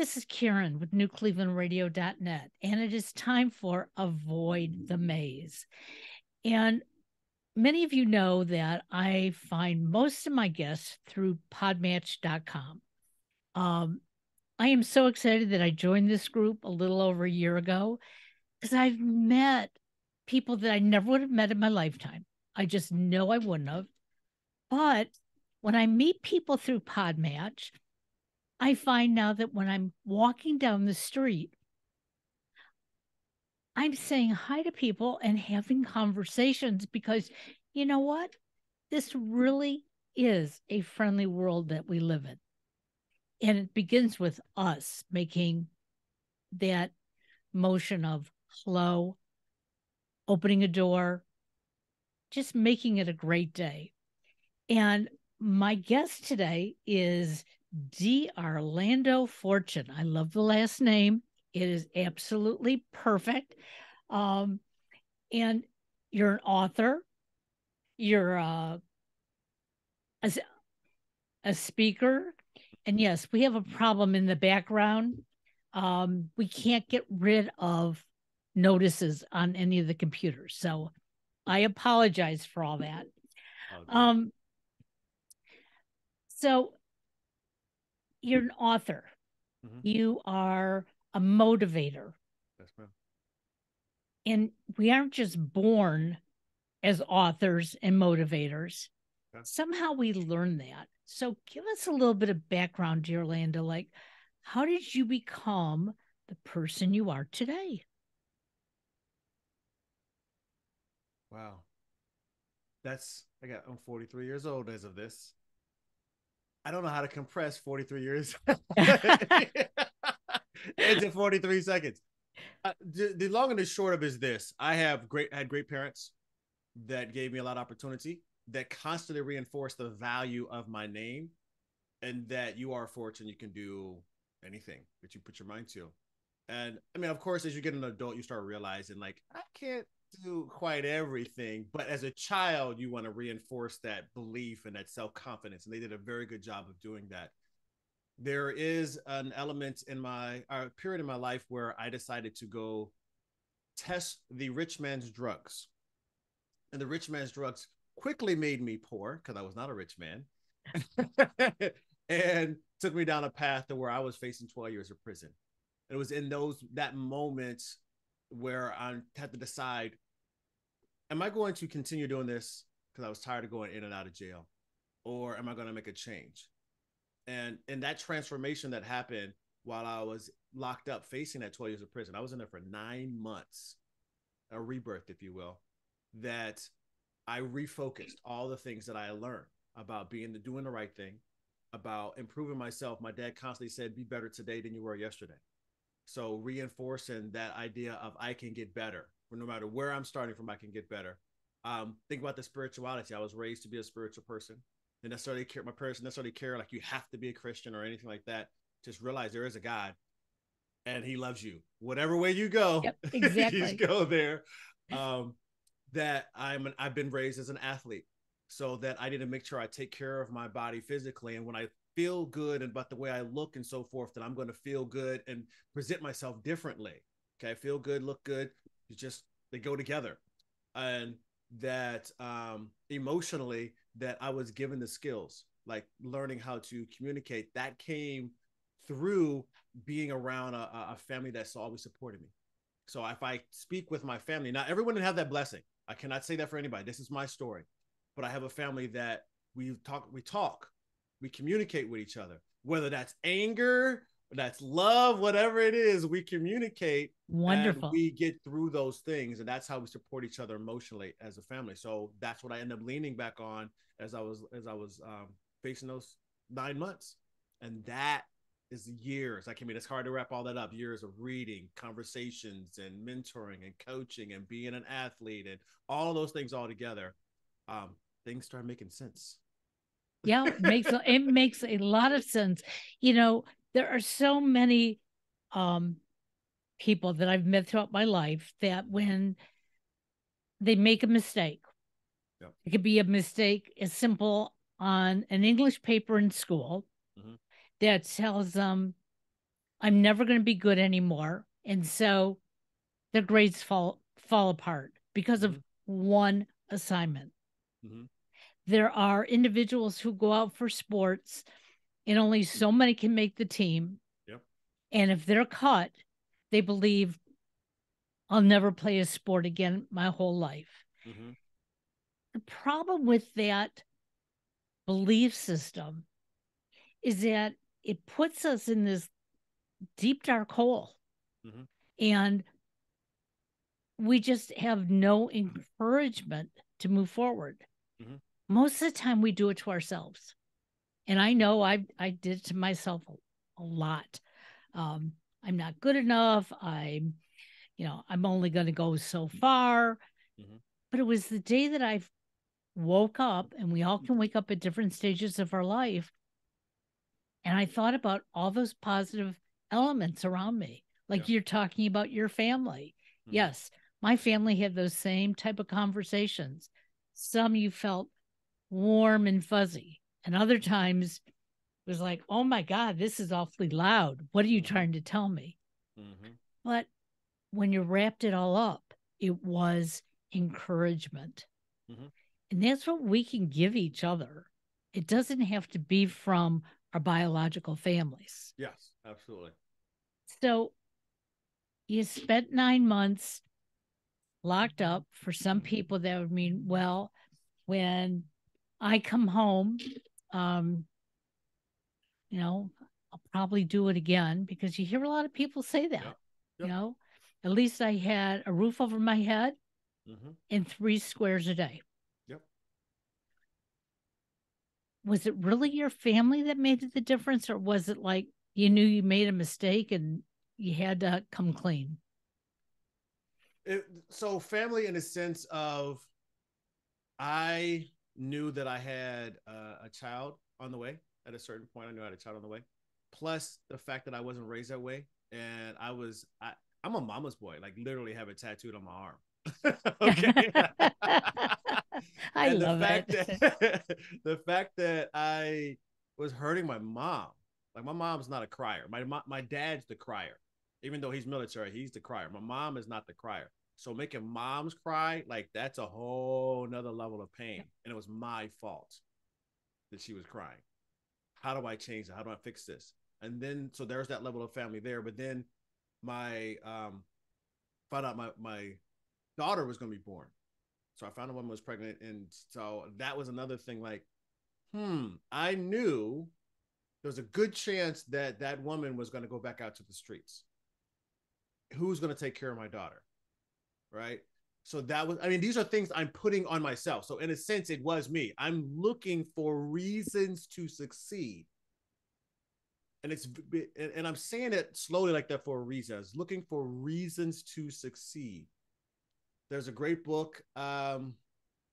This is Karen with NewClevelandRadio.net, and it is time for Avoid the Maze. And many of you know that I find most of my guests through podmatch.com. Um, I am so excited that I joined this group a little over a year ago because I've met people that I never would have met in my lifetime. I just know I wouldn't have. But when I meet people through Podmatch, I find now that when I'm walking down the street, I'm saying hi to people and having conversations because you know what? This really is a friendly world that we live in. And it begins with us making that motion of hello, opening a door, just making it a great day. And my guest today is D. Arlando Fortune. I love the last name. It is absolutely perfect. Um, and you're an author, you're uh, a, a speaker. And yes, we have a problem in the background. Um, we can't get rid of notices on any of the computers. So I apologize for all that. Um, so you're an author. Mm-hmm. You are a motivator. Yes, ma'am. And we aren't just born as authors and motivators. Somehow we learn that. So give us a little bit of background, D Arlando. Like, how did you become the person you are today? Wow. That's I got I'm 43 years old as of this. I don't know how to compress 43 years into 43 seconds. Uh, the, the, long and the short of is this: I have great had great parents that gave me a lot of opportunity that constantly reinforced the value of my name, and that you are fortunate you can do anything that you put your mind to. And I mean, of course, as you get an adult, you start realizing like I can't do quite everything, but as a child, you want to reinforce that belief and that self confidence. And they did a very good job of doing that. There is an element in my a period in my life where I decided to go test the rich man's drugs. And the rich man's drugs quickly made me poor because I was not a rich man. and took me down a path to where I was facing 12 years of prison. It was in those that moment where I had to decide am I going to continue doing this because I was tired of going in and out of jail or am I going to make a change? And in that transformation that happened while I was locked up facing that 12 years of prison, I was in there for nine months, a rebirth, if you will, that I refocused all the things that I learned about being the doing the right thing, about improving myself. My dad constantly said, be better today than you were yesterday. So reinforcing that idea of I can get better, no matter where I'm starting from, I can get better. Um, think about the spirituality. I was raised to be a spiritual person. And necessarily care my parents necessarily care like you have to be a Christian or anything like that. Just realize there is a God and he loves you. Whatever way you go, yep, exactly. just go there. Um, that I'm an, I've been raised as an athlete so that I need to make sure I take care of my body physically. And when I feel good and about the way I look and so forth, that I'm going to feel good and present myself differently. Okay, feel good, look good. You just they go together, and that um, emotionally that I was given the skills, like learning how to communicate. That came through being around a, a family that's always supported me. So if I speak with my family, not everyone didn't have that blessing. I cannot say that for anybody. This is my story, but I have a family that we talk, we talk, we communicate with each other, whether that's anger, that's love, whatever it is, we communicate. Wonderful. we get through those things, and that's how we support each other emotionally as a family. So that's what I end up leaning back on as I was as I was um, facing those nine months, and that is years. Like I mean, it's hard to wrap all that up. Years of reading, conversations, and mentoring, and coaching, and being an athlete, and all those things all together. Um, things start making sense yeah it makes it makes a lot of sense you know there are so many um people that i've met throughout my life that when they make a mistake yeah. it could be a mistake as simple on an english paper in school mm-hmm. that tells them I'm never going to be good anymore. And so their grades fall fall apart because of Mm-hmm. one assignment. Mhm. There are individuals who go out for sports and only so many can make the team. Yep. And if they're cut, they believe I'll never play a sport again my whole life. Mhm. The problem with that belief system is that it puts us in this deep dark hole. Mhm. And we just have no encouragement to move forward. Mhm. Most of the time we do it to ourselves. And I know I I did it to myself a, a lot. Um, I'm not good enough. I'm, you know, I'm only going to go so far. Mhm. But it was the day that I woke up, and we all can wake up at different stages of our life. And I thought about all those positive elements around me, like Yeah. you're talking about your family. Mhm. Yes, my family had those same type of conversations. Some you felt warm and fuzzy, and other times it was like, oh my God, this is awfully loud. What are you Mhm. trying to tell me? Mhm. But when you wrapped it all up, it was encouragement. Mhm. And that's what we can give each other. It doesn't have to be from our biological families. Yes, absolutely. So you spent nine months locked up. For some people, that would mean, well, when I come home, um, you know, I'll probably do it again because you hear a lot of people say that. Yep. You know, at least I had a roof over my head Mhm. and three squares a day. Yep. Was it really your family that made the difference, or was it like you knew you made a mistake and you had to come clean? It, so family in a sense of I knew that I had uh, a child on the way at a certain point. I knew I had a child on the way. Plus the fact that I wasn't raised that way, and I was I, I'm a mama's boy. Like literally have it tattooed on my arm. okay. I And love the fact it. That, the fact that I was hurting my mom. Like my mom's not a crier. My mo- my dad's the crier. Even though he's military, he's the crier. My mom is not the crier. So making moms cry, like that's a whole nother level of pain. And it was my fault that she was crying. How do I change it? How do I fix this? And then so there's that level of family there. But then my um found out my my daughter was gonna be born. So I found a woman was pregnant, and so that was another thing. Like, hmm, I knew there was a good chance that that woman was going to go back out to the streets. Who's going to take care of my daughter, right? So that was. I mean, these are things I'm putting on myself. So in a sense, it was me. I'm looking for reasons to succeed, and it's and, I'm saying it slowly like that for a reason. I was looking for reasons to succeed there's a great book um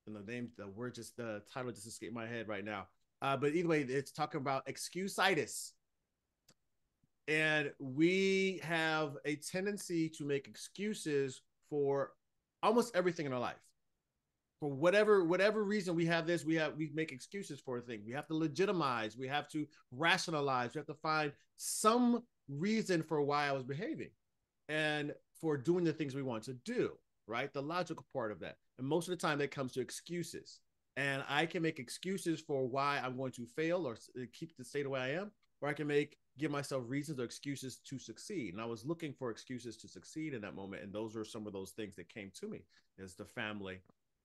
and the name the word just the title just escaped my head right now uh but either way it's talking about excusitis and we have a tendency to make excuses for almost everything in our life for whatever whatever reason we have this we have we make excuses for a thing we have to legitimize we have to rationalize we have to find some reason for why i was behaving and for doing the things we want to do right? The logical part of that. And most of the time that comes to excuses. And I can make excuses for why I'm going to fail or keep the state the way I am, or I can make give myself reasons or excuses to succeed. And I was looking for excuses to succeed in that moment. And those are some of those things that came to me is the family.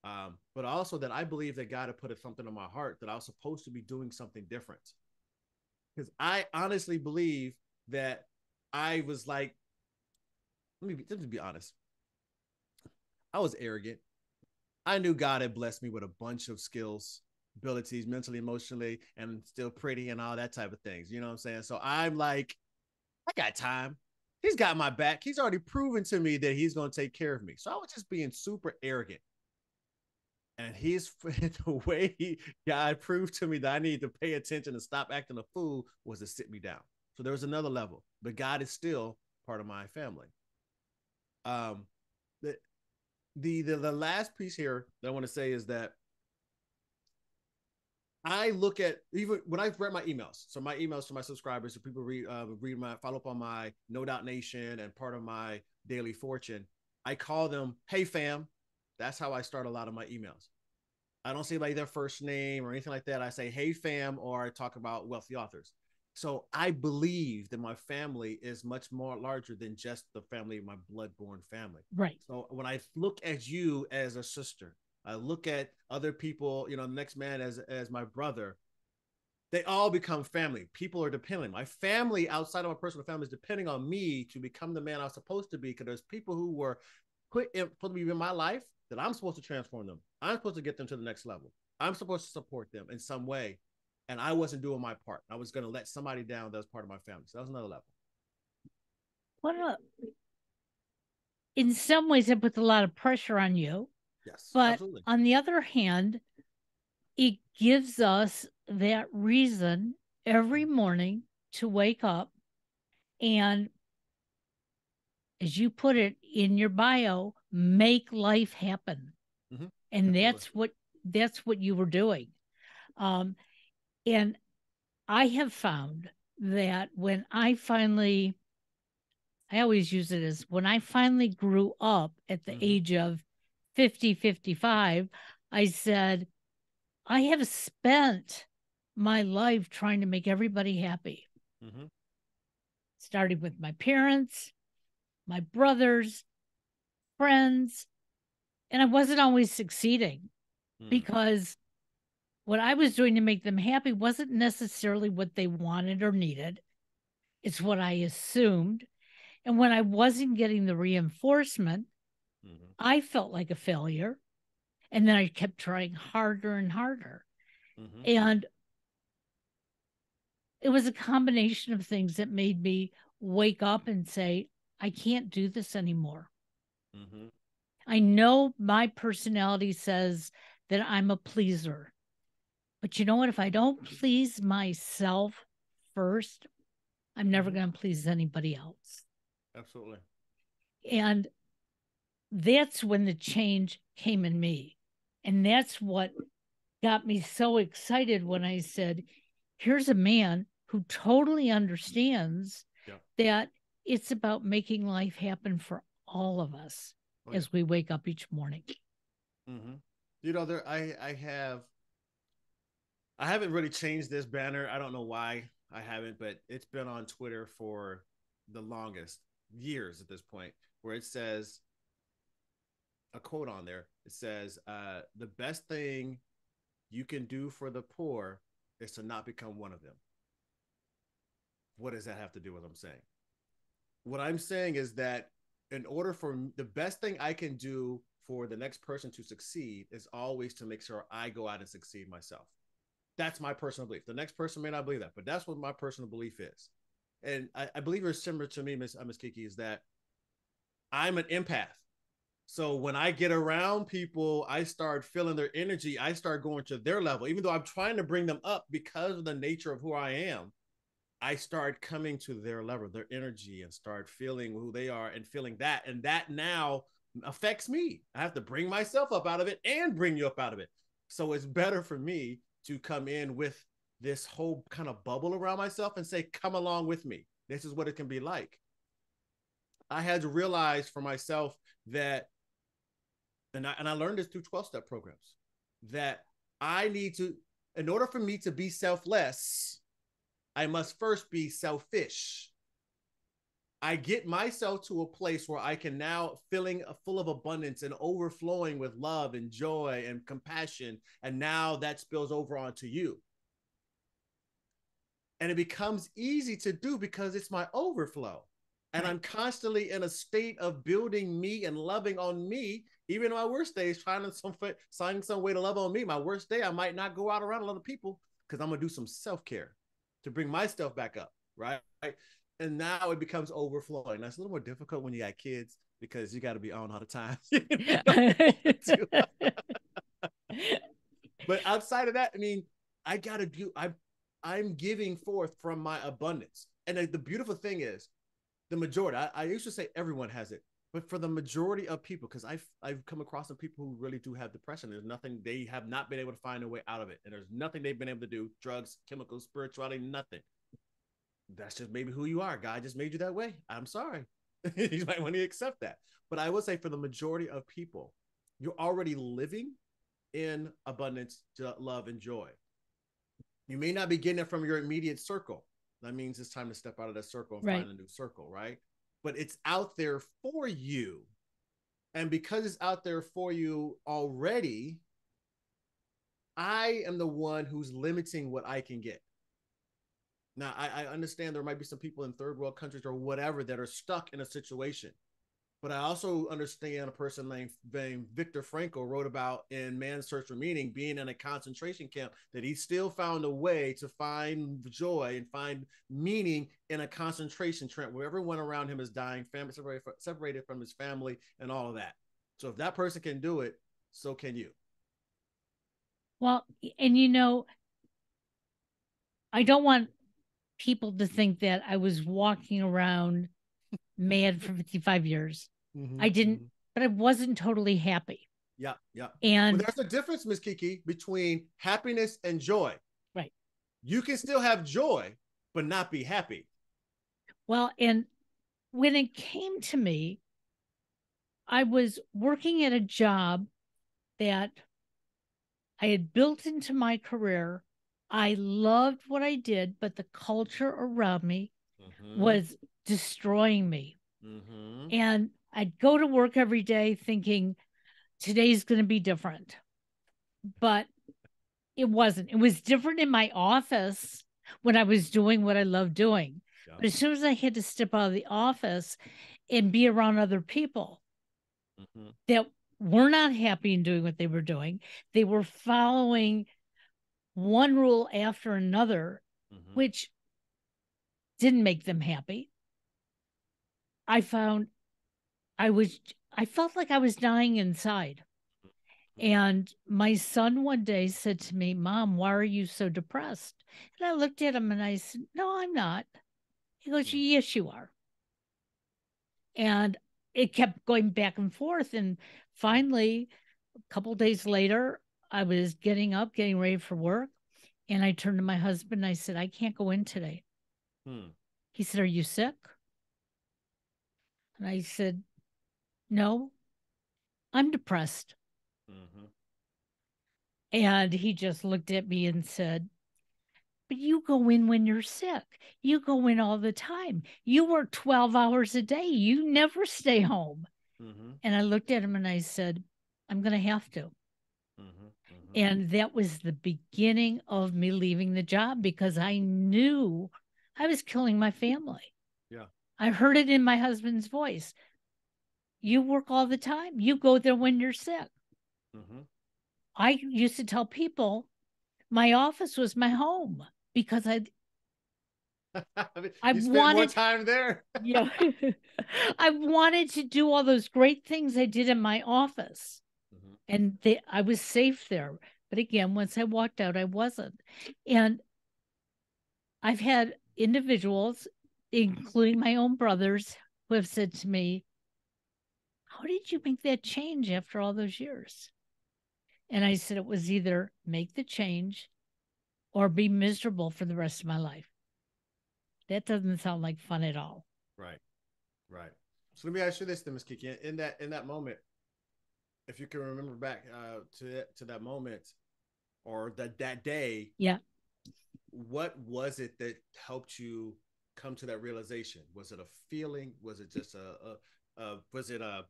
Um, but also that I believe that God had put something in my heart that I was supposed to be doing something different. Because I honestly believe that I was like, let me be, let me be honest. I was arrogant. I knew God had blessed me with a bunch of skills, abilities, mentally, emotionally, and still pretty and all that type of things. You know what I'm saying? So I'm like, I got time. He's got my back. He's already proven to me that he's going to take care of me. So I was just being super arrogant. And he's the way he, God proved to me that I need to pay attention and stop acting a fool was to sit me down. So there was another level, but God is still part of my family. Um, the, the the the last piece here that I want to say is that I look at even when I read my emails. So my emails to my subscribers, so people read uh, read my follow up on my No Doubt Nation and part of my daily fortune. I call them "Hey fam." That's how I start a lot of my emails. I don't say by their first name or anything like that. I say "Hey fam" or I talk about wealthy authors. So I believe that my family is much more larger than just the family, of my blood-born family. Right. So when I look at you as a sister, I look at other people, you know, the next man as as my brother. They all become family. People are depending. My family outside of my personal family is depending on me to become the man I'm supposed to be. Because there's people who were put in, supposed to be in my life that I'm supposed to transform them. I'm supposed to get them to the next level. I'm supposed to support them in some way, and I wasn't doing my part. I was going to let somebody down that was part of my family. So that was another level. What a, in some ways, it puts a lot of pressure on you Yes. But absolutely. on the other hand, it gives us that reason every morning to wake up and, as you put it in your bio, make life happen. Mhm. And Absolutely. that's what that's what you were doing. Um, and I have found that when I finally, I always use it as when I finally grew up at the Mhm. age of 50, 55, I said, I have spent my life trying to make everybody happy, Mm-hmm. starting with my parents, my brothers, friends, and I wasn't always succeeding Mm. because what I was doing to make them happy wasn't necessarily what they wanted or needed. It's what I assumed. And when I wasn't getting the reinforcement, Mhm. I felt like a failure. And then I kept trying harder and harder. Mhm. And it was a combination of things that made me wake up and say, I can't do this anymore. Mhm. I know my personality says that I'm a pleaser. But you know what? If I don't please myself first, I'm never Mhm. going to please anybody else. Absolutely. And that's when the change came in me. And that's what got me so excited when I said, here's a man who totally understands Yeah. that it's about making life happen for all of us Oh, as we wake up each morning. hmm You know, there I I have I haven't really changed this banner. I don't know why I haven't, but it's been on Twitter for the longest years at this point, where it says a quote on there. It says, uh, "The best thing you can do for the poor is to not become one of them." What does that have to do with what I'm saying? What I'm saying is that in order for the best thing I can do for the next person to succeed is always to make sure I go out and succeed myself. That's my personal belief. The next person may not believe that, but that's what my personal belief is. And I, I believe it's similar to me, Miss uh, Miss Kiki, is that I'm an empath. So when I get around people, I start feeling their energy. I start going to their level, even though I'm trying to bring them up because of the nature of who I am. I start coming to their level, their energy, and start feeling who they are and feeling that. And that now affects me. I have to bring myself up out of it and bring you up out of it. So it's better for me to come in with this whole kind of bubble around myself and say, come along with me. This is what it can be like. I had to realize for myself that, and I, and I learned this through 12 step programs, that I need to, in order for me to be selfless, I must first be selfish. I get myself to a place where I can now feeling uh, full of abundance and overflowing with love and joy and compassion. And now that spills over onto you. And it becomes easy to do because it's my overflow. And I'm constantly in a state of building me and loving on me. Even in my worst days, trying to some finding some way to love on me. My worst day, I might not go out around a lot of people because I'm gonna do some self-care to bring myself back up, right? And now it becomes overflowing. That's a little more difficult when you got kids because you got to be on all the time. but outside of that, I mean, I gotta do. I'm I'm giving forth from my abundance, and the, the beautiful thing is, the majority. I, I used to say everyone has it. But for the majority of people, because I've I've come across some people who really do have depression. There's nothing they have not been able to find a way out of it, and there's nothing they've been able to do. Drugs, chemicals, spirituality, nothing. That's just maybe who you are. God just made you that way. I'm sorry. you might want to accept that. But I would say for the majority of people, you're already living in abundance, love, and joy. You may not be getting it from your immediate circle. That means it's time to step out of that circle and right. find a new circle, right? But it's out there for you. And because it's out there for you already, I am the one who's limiting what I can get. Now, I, I, understand there might be some people in third world countries or whatever that are stuck in a situation. But I also understand a person named, named Viktor Frankl wrote about in Man's Search for Meaning being in a concentration camp that he still found a way to find joy and find meaning in a concentration camp where everyone around him is dying, family separated, separated from his family, and all of that. So if that person can do it, so can you. Well, and you know, I don't want people to think that I was walking around mad for 55 years. Mm-hmm, I didn't, mm-hmm. but I wasn't totally happy. Yeah, yeah. And well, there's a difference, Miss Kiki, between happiness and joy. Right. You can still have joy, but not be happy. Well, and when it came to me, I was working at a job that I had built into my career. I loved what I did, but the culture around me mm-hmm. was destroying me. Mm-hmm. And I'd go to work every day thinking today's going to be different. But it wasn't. It was different in my office when I was doing what I love doing. Yeah. But as soon as I had to step out of the office and be around other people mm-hmm. that were not happy in doing what they were doing, they were following one rule after another, mm-hmm. which didn't make them happy. I found I was I felt like I was dying inside. And my son one day said to me, Mom, why are you so depressed? And I looked at him and I said, No, I'm not. He goes, hmm. Yes, you are. And it kept going back and forth. And finally, a couple days later, I was getting up, getting ready for work. And I turned to my husband and I said, I can't go in today. Hmm. He said, Are you sick? And I said, No, I'm depressed. Mm-hmm. And he just looked at me and said, But you go in when you're sick. You go in all the time. You work 12 hours a day. You never stay home. Mm-hmm. And I looked at him and I said, I'm going to have to. Mm-hmm. mm-hmm. And that was the beginning of me leaving the job because I knew I was killing my family. I heard it in my husband's voice. You work all the time. You go there when you're sick. Mm-hmm. I used to tell people my office was my home because I I wanted more time there. yeah. I wanted to do all those great things I did in my office. Mm-hmm. And they, I was safe there. But again, once I walked out, I wasn't. And I've had individuals including my own brothers, who have said to me, How did you make that change after all those years? And I said, It was either make the change or be miserable for the rest of my life. That doesn't sound like fun at all. Right. Right. So let me ask you this, then, Ms. Kiki. In that in that moment, if you can remember back uh, to to that moment or that that day, yeah, what was it that helped you come to that realization? Was it a feeling? Was it just a, a, a was it a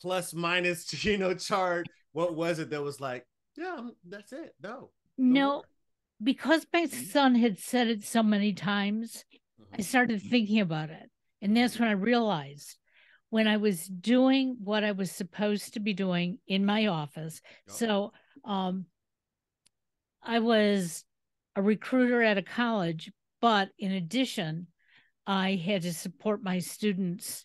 plus minus you know chart? What was it that was like, yeah, that's it? No, no, because my mm-hmm. son had said it so many times, mm-hmm. I started thinking about it, and that's when I realized when I was doing what I was supposed to be doing in my office. So, um, I was a recruiter at a college, but in addition, I had to support my students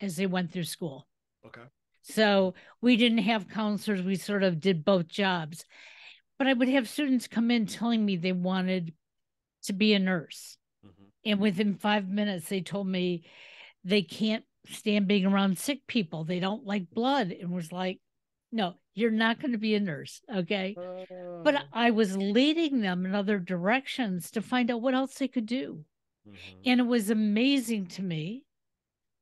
as they went through school. Okay. So we didn't have counselors. We sort of did both jobs. But I would have students come in telling me they wanted to be a nurse. Mm-hmm. And within five minutes, they told me they can't stand being around sick people. They don't like blood. And was like, no, you're not going to be a nurse. Okay. Uh... But I was leading them in other directions to find out what else they could do. Mm-hmm. And it was amazing to me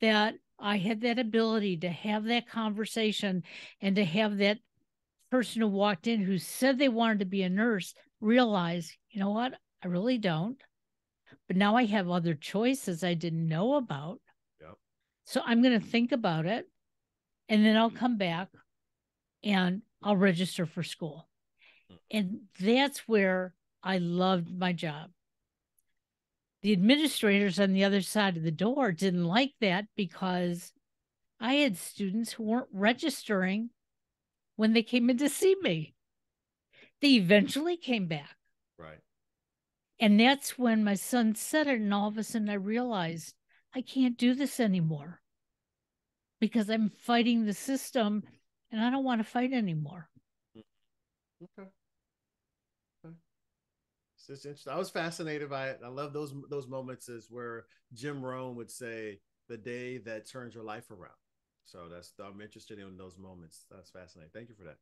that I had that ability to have that conversation and to have that person who walked in who said they wanted to be a nurse realize, you know what? I really don't. But now I have other choices I didn't know about. Yep. So I'm going to think about it and then I'll come back and I'll register for school. And that's where I loved my job. The administrators on the other side of the door didn't like that because I had students who weren't registering when they came in to see me. They eventually came back. Right. And that's when my son said it. And all of a sudden I realized I can't do this anymore because I'm fighting the system and I don't want to fight anymore. Mm-hmm. Okay. okay. It's interesting. I was fascinated by it. I love those those moments is where Jim Rohn would say the day that turns your life around. So that's I'm interested in those moments. That's fascinating. Thank you for that.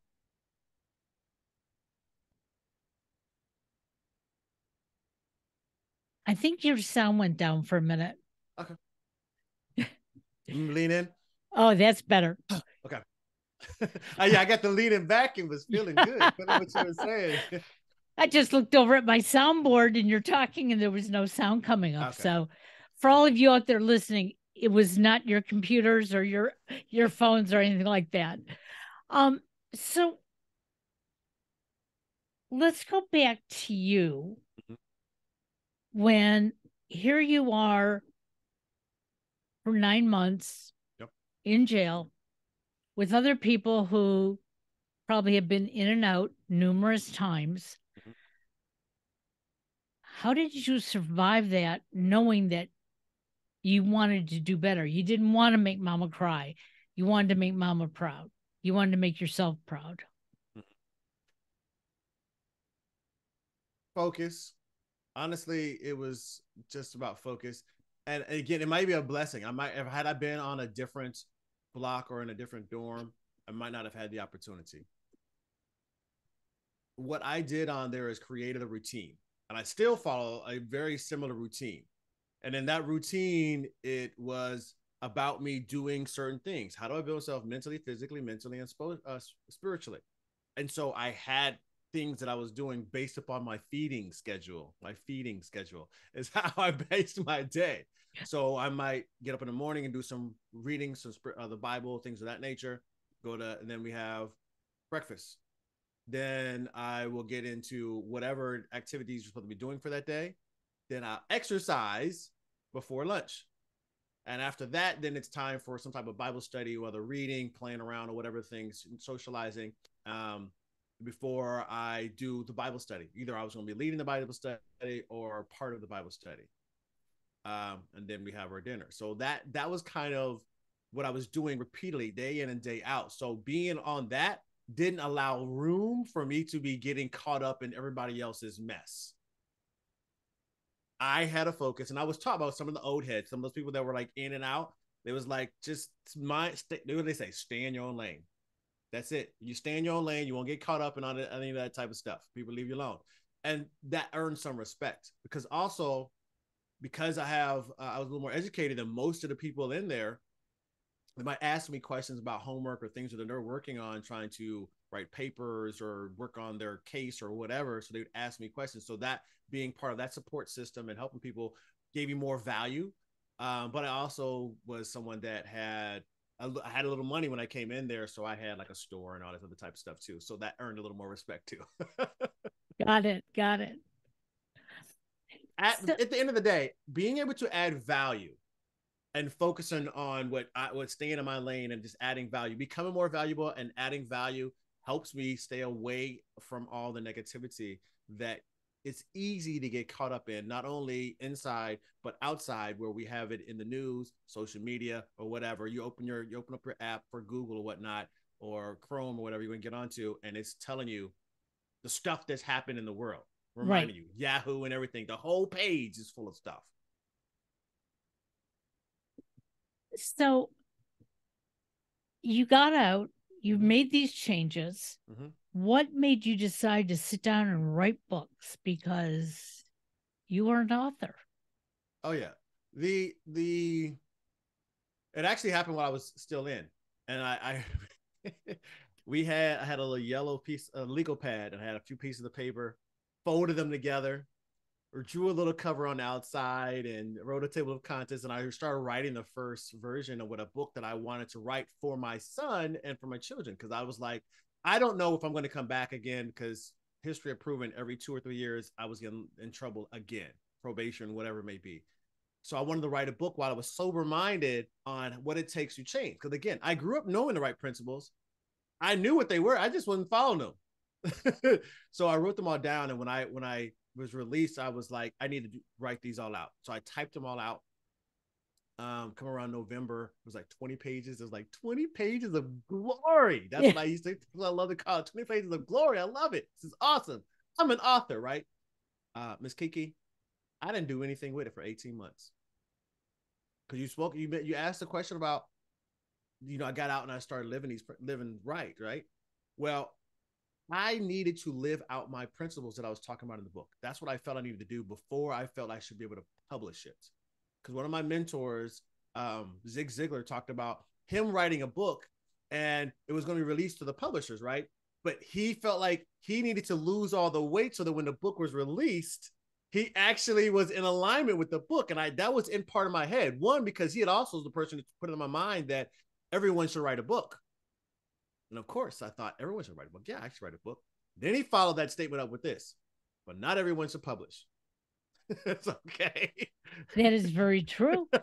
I think your sound went down for a minute. Okay. lean in. Oh, that's better. okay. yeah, I got the leaning back and was feeling good. what you were saying. I just looked over at my soundboard and you're talking and there was no sound coming up. Okay. So for all of you out there listening, it was not your computers or your your phones or anything like that. Um, so let's go back to you mm-hmm. when here you are for nine months yep. in jail with other people who probably have been in and out numerous times. Mm-hmm. How did you survive that knowing that you wanted to do better. You didn't want to make mama cry. You wanted to make mama proud. You wanted to make yourself proud. Focus. Honestly, it was just about focus. And again, it might be a blessing. I might have had I been on a different block or in a different dorm, I might not have had the opportunity. What I did on there is created a routine. And I still follow a very similar routine and in that routine, it was about me doing certain things. How do I build myself mentally, physically, mentally, and spo- uh, spiritually? And so I had things that I was doing based upon my feeding schedule. My feeding schedule is how I based my day. So I might get up in the morning and do some reading, some uh, the Bible, things of that nature. Go to, and then we have breakfast. Then I will get into whatever activities you're supposed to be doing for that day. Then I'll exercise before lunch. And after that, then it's time for some type of Bible study, whether reading, playing around, or whatever things, socializing. Um, before I do the Bible study, either I was going to be leading the Bible study or part of the Bible study. Um, and then we have our dinner. So that that was kind of what I was doing repeatedly, day in and day out. So being on that didn't allow room for me to be getting caught up in everybody else's mess. I had a focus, and I was taught about some of the old heads, some of those people that were like in and out. It was like just my. St- what they say? Stay in your own lane. That's it. You stay in your own lane. You won't get caught up in any of that type of stuff. People leave you alone, and that earns some respect because also because I have uh, I was a little more educated than most of the people in there. They might ask me questions about homework or things that they're working on, trying to write papers or work on their case or whatever. So they would ask me questions. So that being part of that support system and helping people gave me more value. Um, but I also was someone that had I had a little money when I came in there, so I had like a store and all this other type of stuff too. So that earned a little more respect too. got it. Got it. At, so- at the end of the day, being able to add value and focusing on what I was staying in my lane and just adding value, becoming more valuable and adding value helps me stay away from all the negativity that it's easy to get caught up in not only inside but outside where we have it in the news social media or whatever you open your you open up your app for google or whatnot or chrome or whatever you want to get onto and it's telling you the stuff that's happened in the world reminding right. you yahoo and everything the whole page is full of stuff So you got out, you made these changes. Mhm. What made you decide to sit down and write books? Because you are an author. Oh yeah. The the it actually happened while I was still in. And I, I we had I had a little yellow piece a legal pad and I had a few pieces of paper, folded them together, or drew a little cover on the outside and wrote a table of contents. And I started writing the first version of what a book that I wanted to write for my son and for my children. Cause I was like, I don't know if I'm going to come back again because history had proven every two or three years I was getting in trouble again, probation, whatever it may be. So I wanted to write a book while I was sober minded on what it takes to change. Because again, I grew up knowing the right principles. I knew what they were. I just wasn't following them. so I wrote them all down. And when I when I was released, I was like, I need to do, write these all out. So I typed them all out. Um, come around November, it was like 20 pages. It was like 20 pages of glory. That's Yeah. what I used to I love to call it 20 pages of glory. I love it. This is awesome. I'm an author, right? Uh, Miss Kiki, I didn't do anything with it for 18 months. Cause you spoke, you you asked the question about, you know, I got out and I started living these living right, right? Well, I needed to live out my principles that I was talking about in the book. That's what I felt I needed to do before I felt I should be able to publish it. Because one of my mentors, um, Zig Ziglar, talked about him writing a book and it was going to be released to the publishers, right? But he felt like he needed to lose all the weight so that when the book was released, he actually was in alignment with the book. And I that was in part of my head. One, because he had also the person that put it in my mind that everyone should write a book. And of course, I thought everyone should write a book. Yeah, I should write a book. Then he followed that statement up with this, but not everyone should publish. it's okay. That is very true.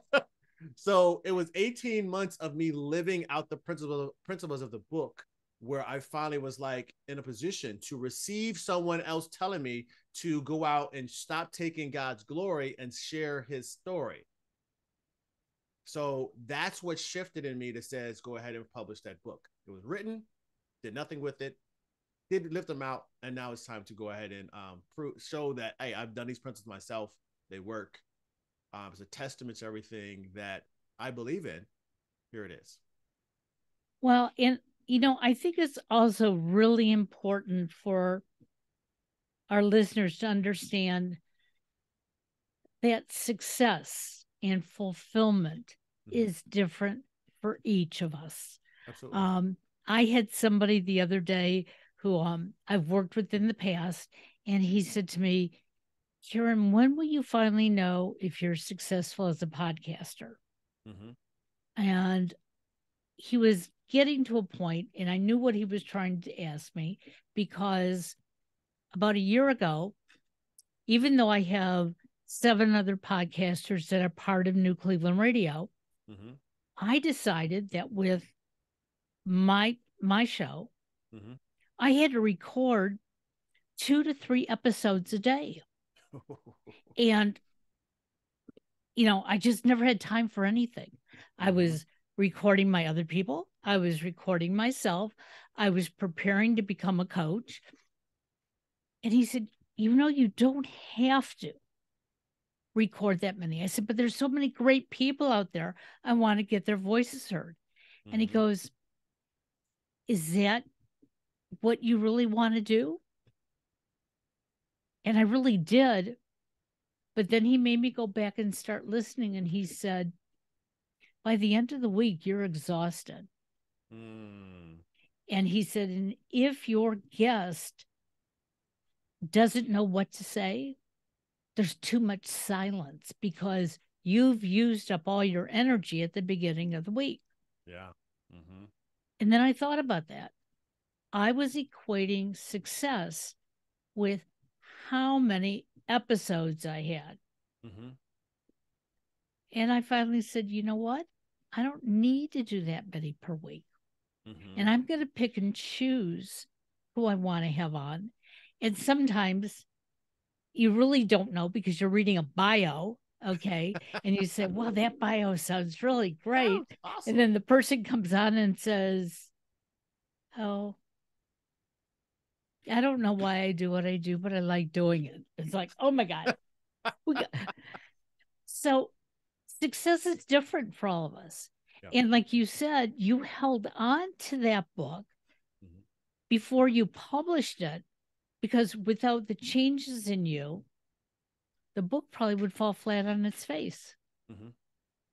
So it was 18 months of me living out the principle, principles of the book where I finally was like in a position to receive someone else telling me to go out and stop taking God's glory and share his story. So that's what shifted in me that says go ahead and publish that book. It was written, did nothing with it, did lift them out, and now it's time to go ahead and um, prove, show that hey, I've done these principles myself. They work. Um, it's a testament to everything that I believe in. Here it is. Well, and you know, I think it's also really important for our listeners to understand that success and fulfillment Mhm. is different for each of us. Absolutely. Um, I had somebody the other day who um I've worked with in the past, and he said to me, Karen, when will you finally know if you're successful as a podcaster? Mhm. And he was getting to a point, and I knew what he was trying to ask me because about a year ago, even though I have seven other podcasters that are part of New Cleveland Radio, Mhm. I decided that with my my show, Mhm. I had to record two to three episodes a day. And you know, I just never had time for anything. I Mhm. was recording my other people, I was recording myself, I was preparing to become a coach. And he said, You know, you don't have to record that many. I said, But there's so many great people out there. I want to get their voices heard. And he Mhm. goes, Is that what you really want to do? And I really did. But then he made me go back and start listening. And he said, By the end of the week, you're exhausted. Mm. And he said, And if your guest doesn't know what to say, there's too much silence because you've used up all your energy at the beginning of the week. Yeah. Mm-hmm. And then I thought about that. I was equating success with how many episodes I had. Mhm. And I finally said, you know what? I don't need to do that many per week. Mhm. And I'm going to pick and choose who I want to have on. And sometimes you really don't know because you're reading a bio. Okay. and you say, well, that bio sounds really great. Awesome. And then the person comes on and says, Oh, I don't know why I do what I do, but I like doing it. It's like, oh my God. Got- so success is different for all of us. Yep. And like you said, you held on to that book Mhm. before you published it because without the changes in you, the book probably would fall flat on its face. hmm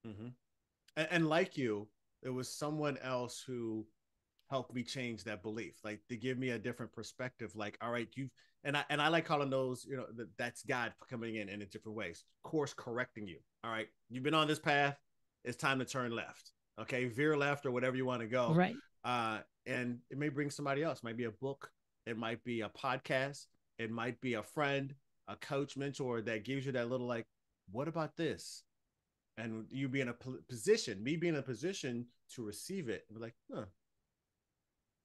And, and like you, there was someone else who helped me change that belief, like to give me a different perspective. Like, all right, you and I and I like calling those, you know, that that's God coming in in a different ways, course correcting you. All right, you've been on this path. It's time to turn left. Okay, veer left or whatever you want to go. Right. Uh, and it may bring somebody else. It might be a book. It might be a podcast. It might be a friend, a coach, mentor that gives you that little like, what about this? And you be in a position, me being in a position to receive it, and be like, huh,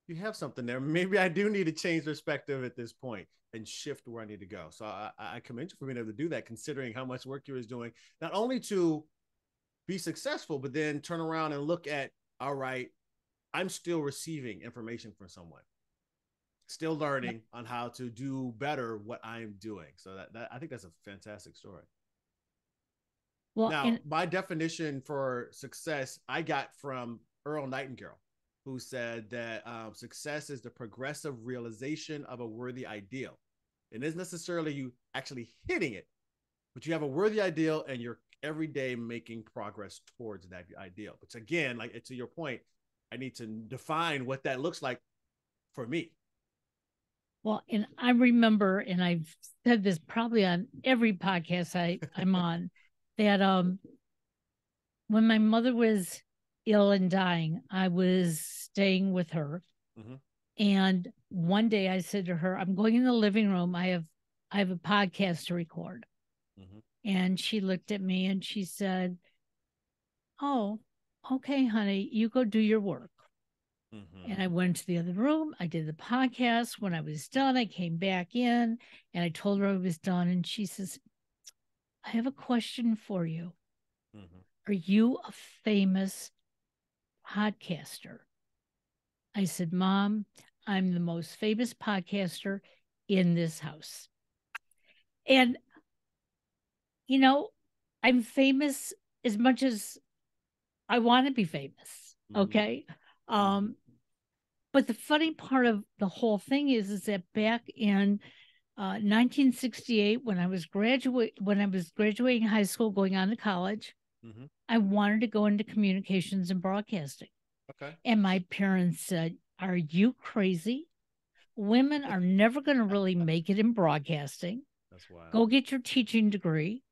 you have something there. Maybe I do need to change perspective at this point and shift where I need to go. So I, I I commend you for being able to do that, considering how much work you was doing, not only to be successful, but then turn around and look at, all right, I'm still receiving information from someone, still learning on how to do better what I'm doing. So that, that I think that's a fantastic story. Well, now, and my definition for success I got from Earl Nightingale, who said that um, success is the progressive realization of a worthy ideal. It isn't necessarily you actually hitting it, but you have a worthy ideal and you're every day making progress towards that ideal. Which again, like to your point, I need to define what that looks like for me. well, and I remember, and I've said this probably on every podcast I, I'm on, that um when my mother was ill and dying, I was staying with her. Mhm. And one day I said to her, I'm going in the living room. I have I have a podcast to record. Mhm. And she looked at me and she said, Oh, okay, honey, you go do your work. Mhm. And I went to the other room. I did the podcast. When I was done, I came back in and I told her I was done. And she says, I have a question for you. Mhm. Are you a famous podcaster? I said, Mom, I'm the most famous podcaster in this house. And, you know, I'm famous as much as I want to be famous. Mhm. Okay. Um, but the funny part of the whole thing is, is that back in uh, 1968, when I was graduate, when I was graduating high school, going on to college, Mhm. I wanted to go into communications and broadcasting. Okay. And my parents said, Are you crazy? Women are never going to really make it in broadcasting. That's wild. Go get your teaching degree,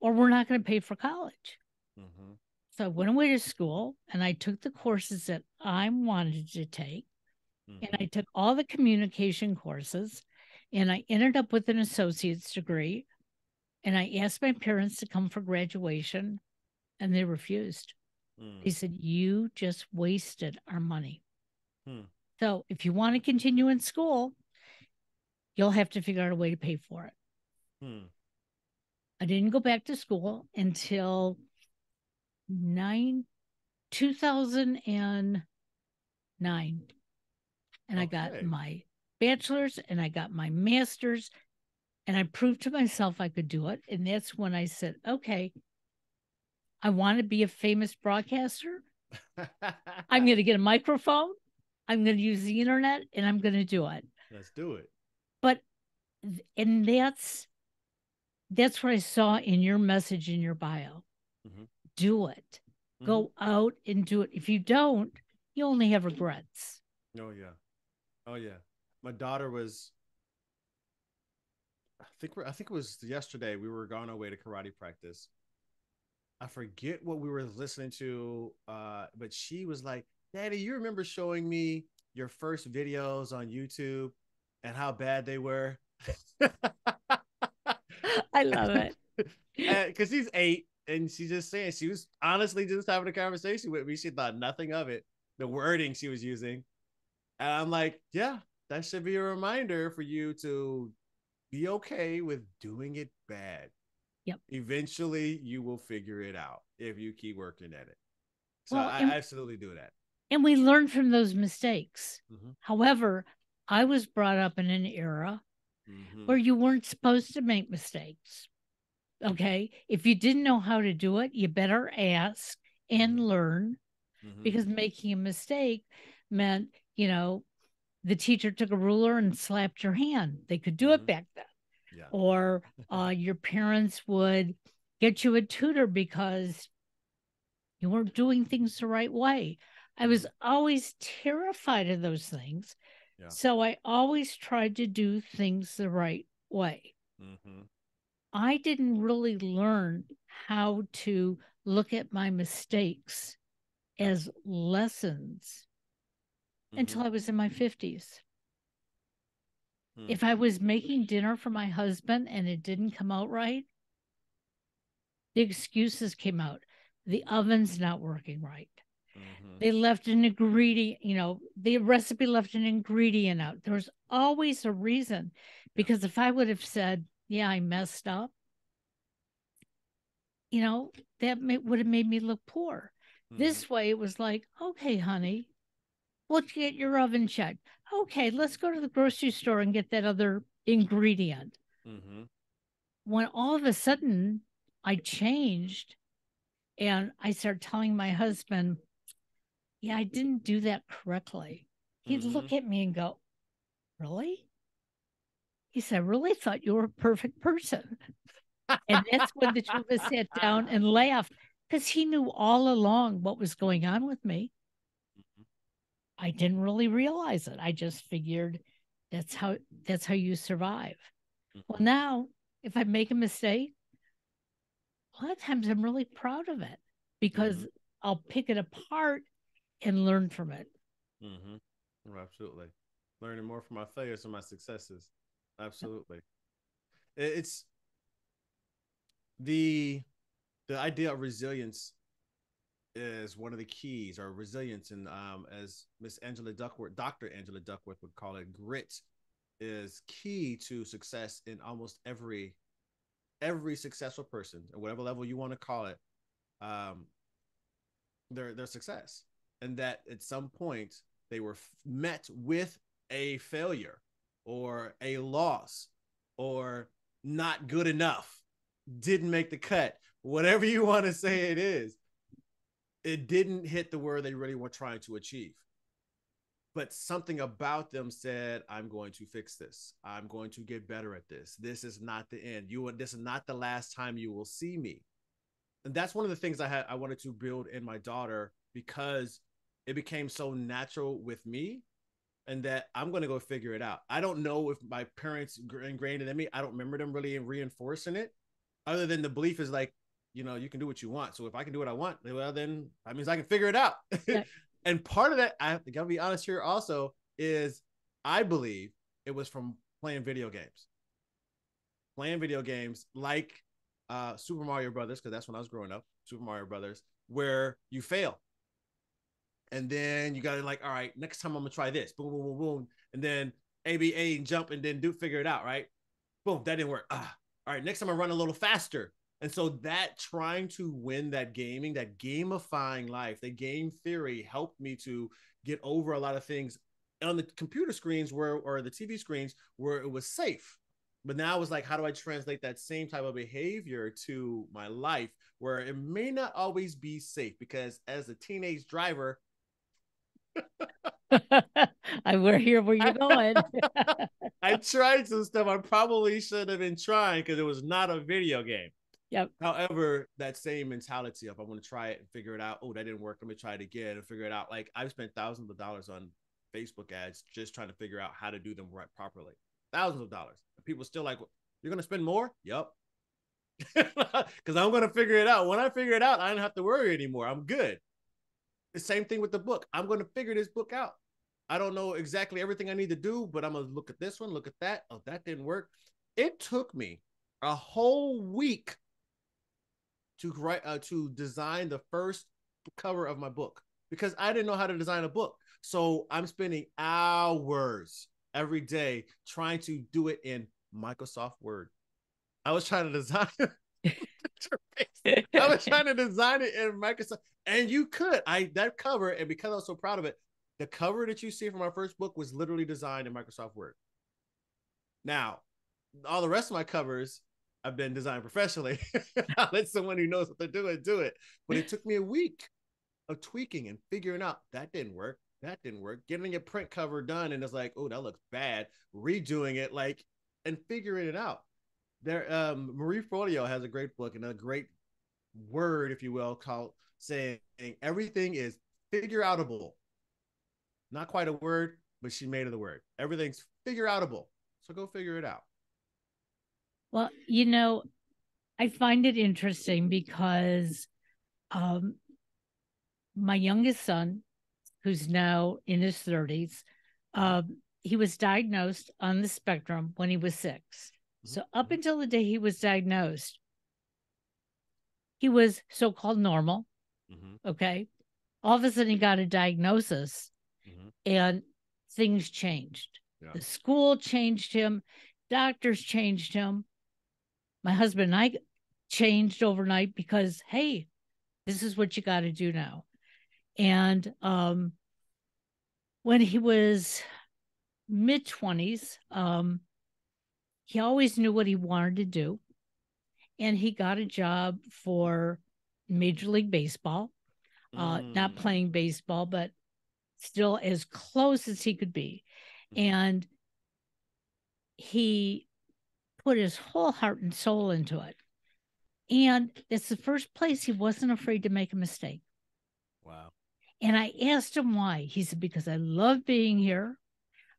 or we're not going to pay for college. hmm So I went away to school and I took the courses that I wanted to take. And I took all the communication courses and I ended up with an associate's degree. And I asked my parents to come for graduation and they refused. Mm. They said, You just wasted our money. Hmm. So if you want to continue in school, you'll have to figure out a way to pay for it. Hmm. I didn't go back to school until nine, 2009. And I got my bachelor's and I got my master's. And I proved to myself I could do it. And that's when I said, okay, I want to be a famous broadcaster. I'm going to get a microphone. I'm going to use the internet and I'm going to do it. Let's do it. But, and that's, that's what I saw in your message in your bio. Mhm. Do it. Mhm. Go out and do it. If you don't, you only have regrets. Oh yeah. Oh yeah. My daughter was I think we're, I think it was yesterday we were going away to karate practice. I forget what we were listening to uh but she was like, "Daddy, you remember showing me your first videos on YouTube and how bad they were?" I love it. because she's eight and she's just saying she was honestly just having a conversation with me. She thought nothing of it, the wording she was using. And I'm like, yeah, that should be a reminder for you to be okay with doing it bad. Yep. Eventually, you will figure it out if you keep working at it. So Well, I and- absolutely do that. And we learn from those mistakes. Mhm. However, I was brought up in an era Mhm. where you weren't supposed to make mistakes. Okay. If you didn't know how to do it, you better ask and learn. mm-hmm. because making a mistake meant, you know, the teacher took a ruler and slapped your hand. They could do mm-hmm. it back then. Yeah. Or uh, your parents would get you a tutor because you weren't doing things the right way. I was mm-hmm. always terrified of those things. Yeah. So I always tried to do things the right way. Mm-hmm. I didn't really learn how to look at my mistakes as lessons mm-hmm. until I was in my 50s. Mm-hmm. If I was making dinner for my husband and it didn't come out right, the excuses came out. The oven's not working right. Mm-hmm. They left an ingredient, you know, the recipe left an ingredient out. There's always a reason. Because if I would have said, yeah, I messed up, you know, that may, would have made me look poor. Mm-hmm. This way, it was like, okay, honey, let's get your oven checked. Okay, let's go to the grocery store and get that other ingredient. Mm-hmm. When all of a sudden I changed and I started telling my husband, yeah, I didn't do that correctly. He'd mm-hmm. look at me and go, Really? He said, I really thought you were a perfect person. and that's when the two of us sat down and laughed because he knew all along what was going on with me. Mm-hmm. I didn't really realize it. I just figured that's how that's how you survive. Mm-hmm. Well, now if I make a mistake, a lot of times I'm really proud of it because mm-hmm. I'll pick it apart and learn from it. Mm-hmm. absolutely. Learning more from my failures and my successes. Absolutely. It's the the idea of resilience is one of the keys or resilience and um, as miss angela duckworth dr angela duckworth would call it grit is key to success in almost every every successful person at whatever level you want to call it um their their success. And that at some point they were f- met with a failure or a loss or not good enough, didn't make the cut, whatever you want to say it is, it didn't hit the word they really were trying to achieve. But something about them said, I'm going to fix this. I'm going to get better at this. This is not the end. You this is not the last time you will see me. And that's one of the things I had I wanted to build in my daughter because it became so natural with me and that I'm going to go figure it out. I don't know if my parents ingrained it in me. I don't remember them really reinforcing it, other than the belief is like, you know, you can do what you want. So if I can do what I want, well, then that means I can figure it out. Yeah. and part of that, I gotta be honest here also, is I believe it was from playing video games. Playing video games like uh, Super Mario Brothers, because that's when I was growing up, Super Mario Brothers, where you fail and then you gotta like, all right, next time I'm gonna try this. Boom, boom, boom, boom. And then ABA and jump and then do figure it out, right? Boom, that didn't work. Ah, all right, next time I run a little faster. And so that trying to win that gaming, that gamifying life, the game theory helped me to get over a lot of things on the computer screens where or the TV screens where it was safe. But now it's like, how do I translate that same type of behavior to my life where it may not always be safe? Because as a teenage driver, I will here where you're going. I tried some stuff I probably should have been trying because it was not a video game. Yep. However, that same mentality of I want to try it and figure it out. Oh, that didn't work. Let me try it again and figure it out. Like I've spent thousands of dollars on Facebook ads just trying to figure out how to do them right properly. Thousands of dollars. People still like, you're gonna spend more? Yep. Because I'm gonna figure it out. When I figure it out, I don't have to worry anymore. I'm good. The same thing with the book. I'm to figure this book out. I don't know exactly everything I need to do, but I'm to look at this one, look at that. Oh, that didn't work. It took me a whole week to write uh, to design the first cover of my book because I didn't know how to design a book. So I'm spending hours every day trying to do it in Microsoft Word. I was trying to design I was trying to design it in Microsoft, and you could. I that cover, and because I was so proud of it, the cover that you see from my first book was literally designed in Microsoft Word. Now, all the rest of my covers have been designed professionally. I'll let someone who knows what they're doing do it. But it took me a week of tweaking and figuring out that didn't work. That didn't work. Getting a print cover done and it's like, oh, that looks bad. Redoing it, like, and figuring it out. There, um, Marie Forleo has a great book and a great word, if you will, called saying everything is figure outable. Not quite a word, but she made it a word. Everything's figure outable. So go figure it out. Well, you know, I find it interesting because um, my youngest son, who's now in his 30s, um, he was diagnosed on the spectrum when he was 6 mm-hmm. So, up until the day he was diagnosed, he was so called normal. Mm-hmm. Okay. All of a sudden, he got a diagnosis mm-hmm. and things changed. Yeah. The school changed him, doctors changed him. My husband and I changed overnight because, hey, this is what you got to do now. And um, when he was mid 20s, um, he always knew what he wanted to do. And he got a job for Major League Baseball, uh, mm. not playing baseball, but still as close as he could be. Mm. And he put his whole heart and soul into it. And it's the first place he wasn't afraid to make a mistake. Wow. And I asked him why. He said, Because I love being here.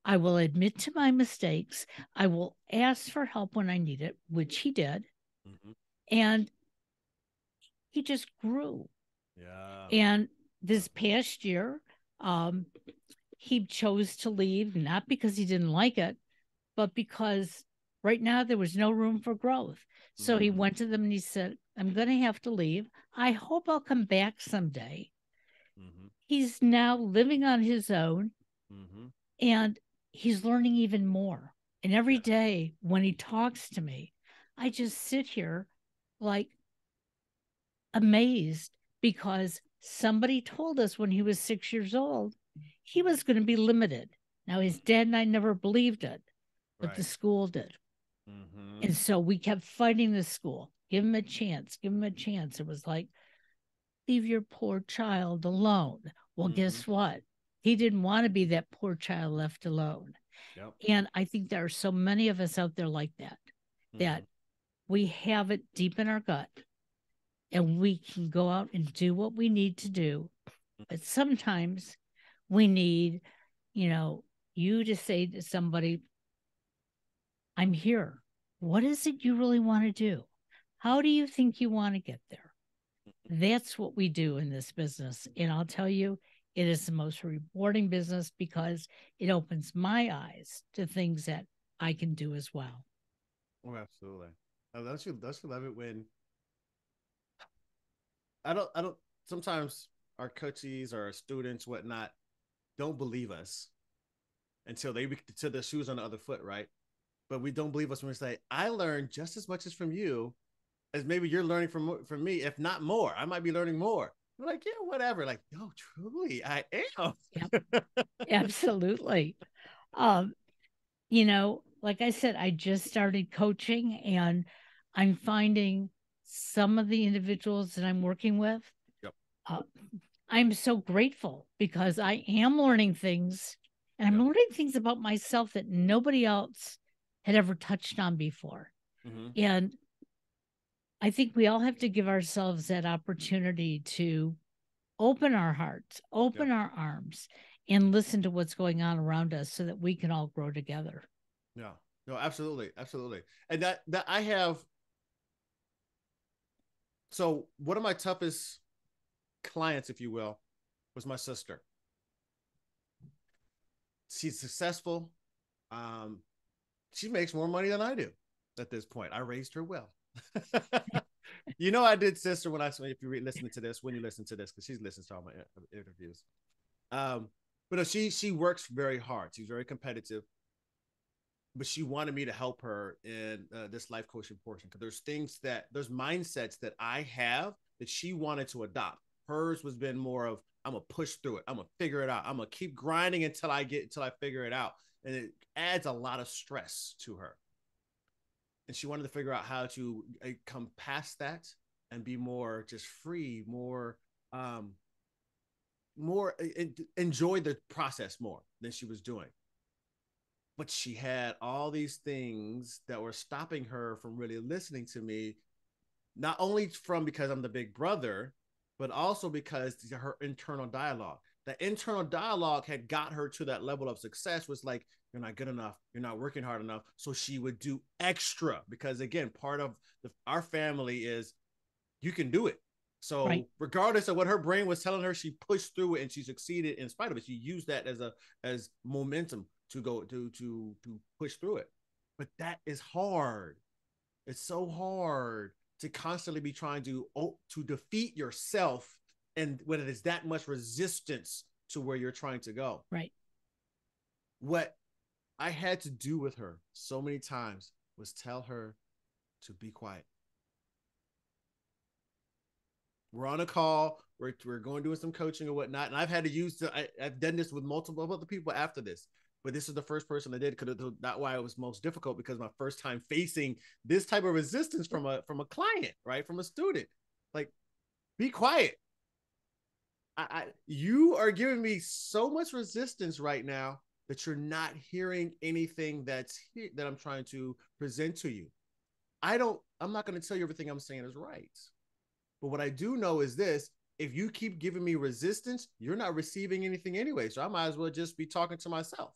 I will admit to my mistakes. I will ask for help when I need it, which he did. Mm-hmm. And he just grew. Yeah. And this past year, um, he chose to leave, not because he didn't like it, but because right now there was no room for growth. So mm-hmm. he went to them and he said, I'm going to have to leave. I hope I'll come back someday. Mm-hmm. He's now living on his own mm-hmm. and he's learning even more. And every day when he talks to me, I just sit here like amazed because somebody told us when he was six years old he was going to be limited. Now, his dad and I never believed it, but right. the school did. Mm-hmm. And so we kept fighting the school. Give him a chance. Give him a chance. It was like, leave your poor child alone. Well, mm-hmm. guess what? He didn't want to be that poor child left alone. Yep. And I think there are so many of us out there like that, mm-hmm. that we have it deep in our gut and we can go out and do what we need to do. But sometimes we need, you know, you to say to somebody, I'm here. What is it you really want to do? How do you think you want to get there? That's what we do in this business. And I'll tell you, it is the most rewarding business because it opens my eyes to things that I can do as well. Oh, absolutely. don't you don't you love it when I don't I don't sometimes our coaches or our students, whatnot, don't believe us until they to their shoes on the other foot, right? But we don't believe us when we say, I learned just as much as from you as maybe you're learning from from me, if not more. I might be learning more. We're like, yeah, whatever. Like, no, truly, I am. Yep. Absolutely. Um, you know, like I said, I just started coaching and I'm finding some of the individuals that I'm working with, yep. uh, I'm so grateful because I am learning things and I'm learning things about myself that nobody else had ever touched on before. Mm-hmm. And I think we all have to give ourselves that opportunity to open our hearts, open our arms, and listen to what's going on around us so that we can all grow together. Yeah. No, absolutely. Absolutely. And that that I have so one of my toughest clients, if you will, was my sister. She's successful. Um, she makes more money than I do at this point. I raised her well. you know, I did sister when I if you re- listening to this, when you listen to this, because she's listening to all my interviews. Um, but no, she she works very hard. She's very competitive but she wanted me to help her in uh, this life coaching portion because there's things that there's mindsets that I have that she wanted to adopt. Hers was been more of I'm gonna push through it. I'm gonna figure it out. I'm gonna keep grinding until I get until I figure it out, and it adds a lot of stress to her. And she wanted to figure out how to uh, come past that and be more just free, more um, more enjoy the process more than she was doing but she had all these things that were stopping her from really listening to me not only from because i'm the big brother but also because her internal dialogue the internal dialogue had got her to that level of success was like you're not good enough you're not working hard enough. So she would do extra because again part of the, our family is you can do it. So right. regardless of what her brain was telling her she pushed through it and she succeeded in spite of it. She used that as a as momentum to go to to to push through it. But that is hard. It's so hard to constantly be trying to oh, to defeat yourself and when it is that much resistance to where you're trying to go. Right. What i had to do with her so many times was tell her to be quiet we're on a call we're, we're going doing some coaching or whatnot and i've had to use I, i've done this with multiple other people after this but this is the first person I did because that's why it was most difficult because my first time facing this type of resistance from a from a client, right? From a student. Like, be quiet. I, I you are giving me so much resistance right now that you're not hearing anything that's here that I'm trying to present to you. I don't, I'm not going to tell you everything I'm saying is right. But what I do know is this if you keep giving me resistance, you're not receiving anything anyway. So I might as well just be talking to myself.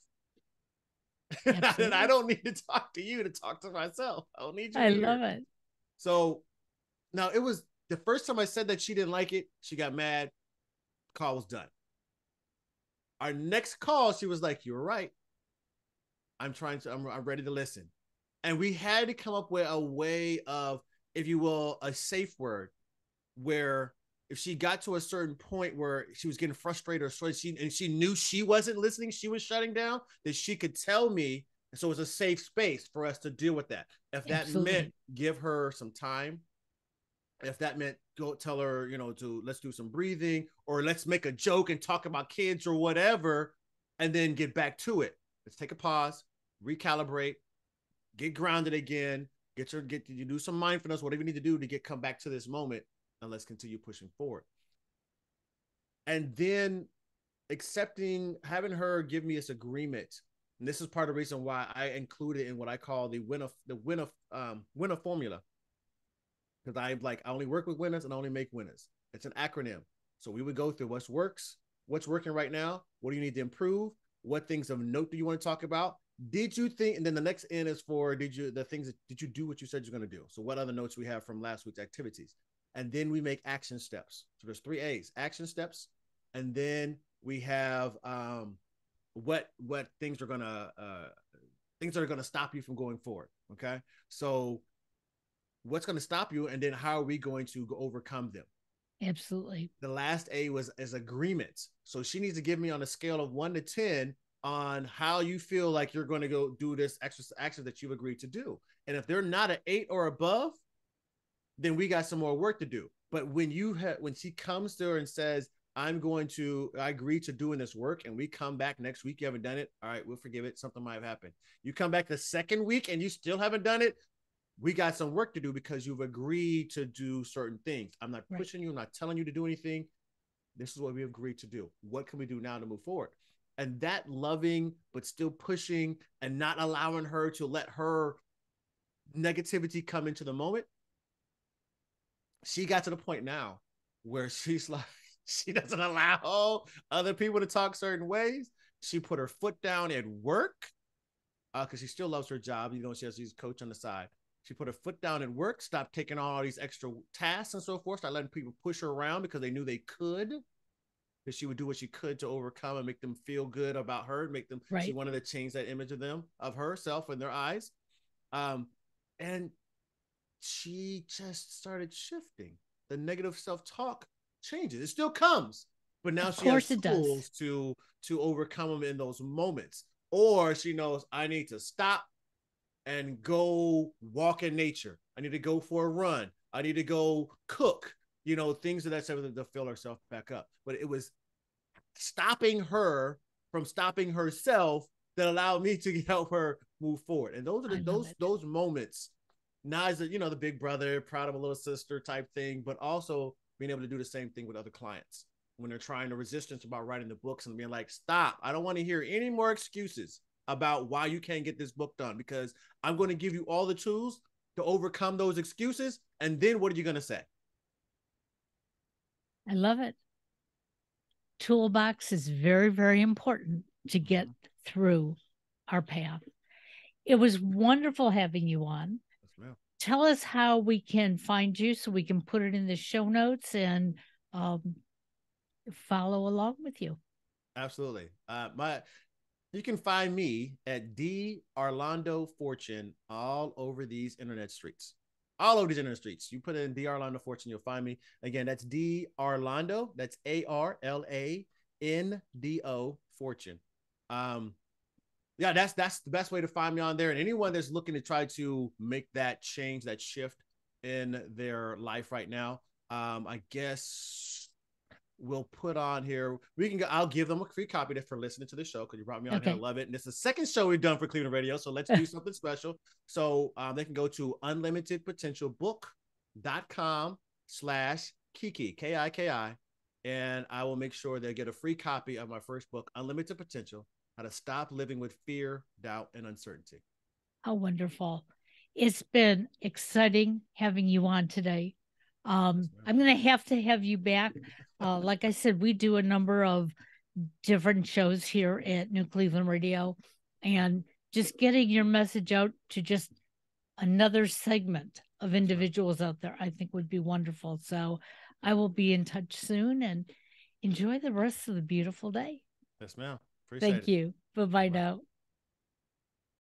and I don't need to talk to you to talk to myself. I don't need you. I love it. So now it was the first time I said that she didn't like it. She got mad. Call was done. Our next call, she was like, "You were right. I'm trying to. I'm, I'm ready to listen." And we had to come up with a way of, if you will, a safe word, where if she got to a certain point where she was getting frustrated or so she and she knew she wasn't listening, she was shutting down, that she could tell me. And so it was a safe space for us to deal with that. If that Absolutely. meant give her some time, if that meant go tell her, you know, to let's do some breathing or let's make a joke and talk about kids or whatever, and then get back to it. Let's take a pause, recalibrate, get grounded again, get your get you do some mindfulness, whatever you need to do to get come back to this moment and let's continue pushing forward. And then accepting, having her give me this agreement. And this is part of the reason why I included in what I call the win of the win of um, win of formula. Because I'm like I only work with winners and I only make winners. It's an acronym. So we would go through what's works, what's working right now, what do you need to improve, what things of note do you want to talk about, did you think and then the next n is for did you the things that did you do what you said you're going to do so what other notes we have from last week's activities and then we make action steps. So there's three A's: action steps, and then we have um, what what things are gonna uh, things that are gonna stop you from going forward. Okay, so what's gonna stop you, and then how are we going to overcome them? Absolutely. The last A was as agreement. So she needs to give me on a scale of one to ten on how you feel like you're going to go do this extra action that you've agreed to do. And if they're not an eight or above, then we got some more work to do. But when you have when she comes to her and says, I'm going to I agree to doing this work and we come back next week, you haven't done it. All right, we'll forgive it. Something might have happened. You come back the second week and you still haven't done it. We got some work to do because you've agreed to do certain things. I'm not right. pushing you, I'm not telling you to do anything. This is what we agreed to do. What can we do now to move forward? And that loving, but still pushing and not allowing her to let her negativity come into the moment she got to the point now where she's like she doesn't allow other people to talk certain ways. She put her foot down at work because uh, she still loves her job. You know, she has these coach on the side. She put her foot down at work, stopped taking on all these extra tasks and so forth, started letting people push her around because they knew they could. Because she would do what she could to overcome and make them feel good about her, make them. Right. She wanted to change that image of them, of herself in their eyes. Um, and she just started shifting. The negative self-talk changes. It still comes, but now of she has tools to to overcome them in those moments. Or she knows I need to stop and go walk in nature. I need to go for a run. I need to go cook. You know, things of that sort to fill herself back up. But it was stopping her from stopping herself that allowed me to help her move forward. And those are the, those it. those moments now as a you know the big brother, proud of a little sister type thing, but also being able to do the same thing with other clients when they're trying to resistance about writing the books and being like, stop, I don't want to hear any more excuses about why you can't get this book done because I'm going to give you all the tools to overcome those excuses. And then what are you going to say? I love it. Toolbox is very, very important to get mm-hmm. through our path. It was wonderful having you on. Yes, Tell us how we can find you so we can put it in the show notes and um, follow along with you. Absolutely. Uh, my you can find me at D Arlando Fortune all over these internet streets. All over these internet streets. You put in D Arlando Fortune, you'll find me. Again, that's D Arlando. That's A R L A N D O Fortune. Um, yeah, that's that's the best way to find me on there. And anyone that's looking to try to make that change, that shift in their life right now, um, I guess we'll put on here. We can go. I'll give them a free copy for listening to the show because you brought me on okay. here. I love it. And it's the second show we've done for Cleveland Radio. So let's do something special. So um, they can go to unlimitedpotentialbook.com slash Kiki, K I K I. And I will make sure they get a free copy of my first book, Unlimited Potential How to Stop Living with Fear, Doubt, and Uncertainty. How wonderful. It's been exciting having you on today. Um, I'm going to have to have you back. Uh, like I said, we do a number of different shows here at New Cleveland Radio, and just getting your message out to just another segment of individuals out there, I think would be wonderful. So I will be in touch soon and enjoy the rest of the beautiful day. Yes, ma'am. Appreciate Thank it. you. Bye bye now.